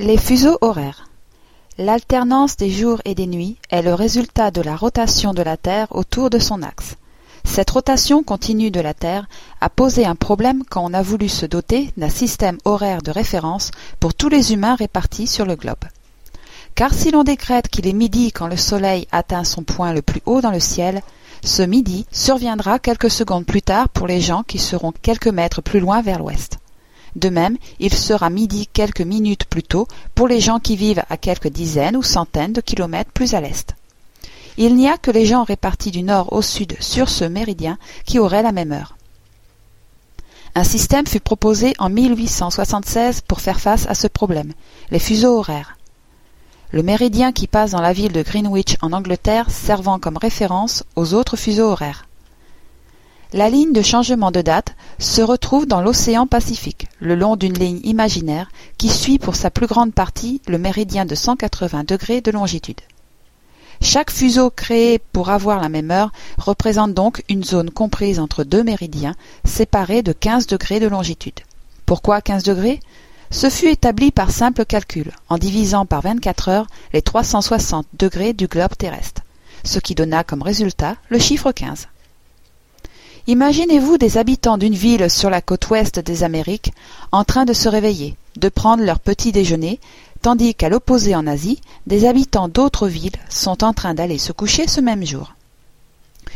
Les fuseaux horaires. L'alternance des jours et des nuits est le résultat de la rotation de la Terre autour de son axe. Cette rotation continue de la Terre a posé un problème quand on a voulu se doter d'un système horaire de référence pour tous les humains répartis sur le globe. Car si l'on décrète qu'il est midi quand le Soleil atteint son point le plus haut dans le ciel, ce midi surviendra quelques secondes plus tard pour les gens qui seront quelques mètres plus loin vers l'ouest. De même, il sera midi quelques minutes plus tôt pour les gens qui vivent à quelques dizaines ou centaines de kilomètres plus à l'est. Il n'y a que les gens répartis du nord au sud sur ce méridien qui auraient la même heure. Un système fut proposé en 1876 pour faire face à ce problème, les fuseaux horaires. Le méridien qui passe dans la ville de Greenwich en Angleterre servant comme référence aux autres fuseaux horaires. La ligne de changement de date se retrouve dans l'océan Pacifique, le long d'une ligne imaginaire qui suit pour sa plus grande partie le méridien de 180 degrés de longitude. Chaque fuseau créé pour avoir la même heure représente donc une zone comprise entre deux méridiens séparés de 15 degrés de longitude. Pourquoi 15 degrés? Ce fut établi par simple calcul, en divisant par 24 heures les 360 degrés du globe terrestre, ce qui donna comme résultat le chiffre 15. Imaginez-vous des habitants d'une ville sur la côte ouest des Amériques en train de se réveiller, de prendre leur petit déjeuner, tandis qu'à l'opposé en Asie, des habitants d'autres villes sont en train d'aller se coucher ce même jour.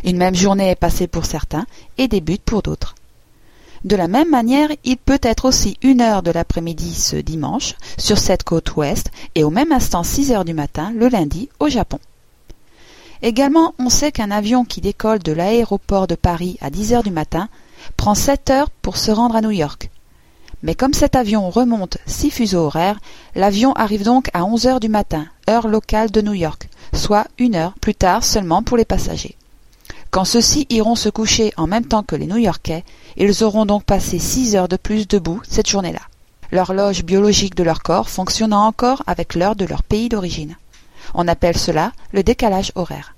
Une même journée est passée pour certains et débute pour d'autres. De la même manière, il peut être aussi une heure de l'après-midi ce dimanche sur cette côte ouest et au même instant six heures du matin le lundi au Japon. Également, on sait qu'un avion qui décolle de l'aéroport de Paris à 10 heures du matin prend 7 heures pour se rendre à New York. Mais comme cet avion remonte six fuseaux horaires, l'avion arrive donc à 11 heures du matin, heure locale de New York, soit une heure plus tard seulement pour les passagers. Quand ceux-ci iront se coucher en même temps que les New-Yorkais, ils auront donc passé six heures de plus debout cette journée-là. L'horloge biologique de leur corps fonctionnant encore avec l'heure de leur pays d'origine. On appelle cela le décalage horaire.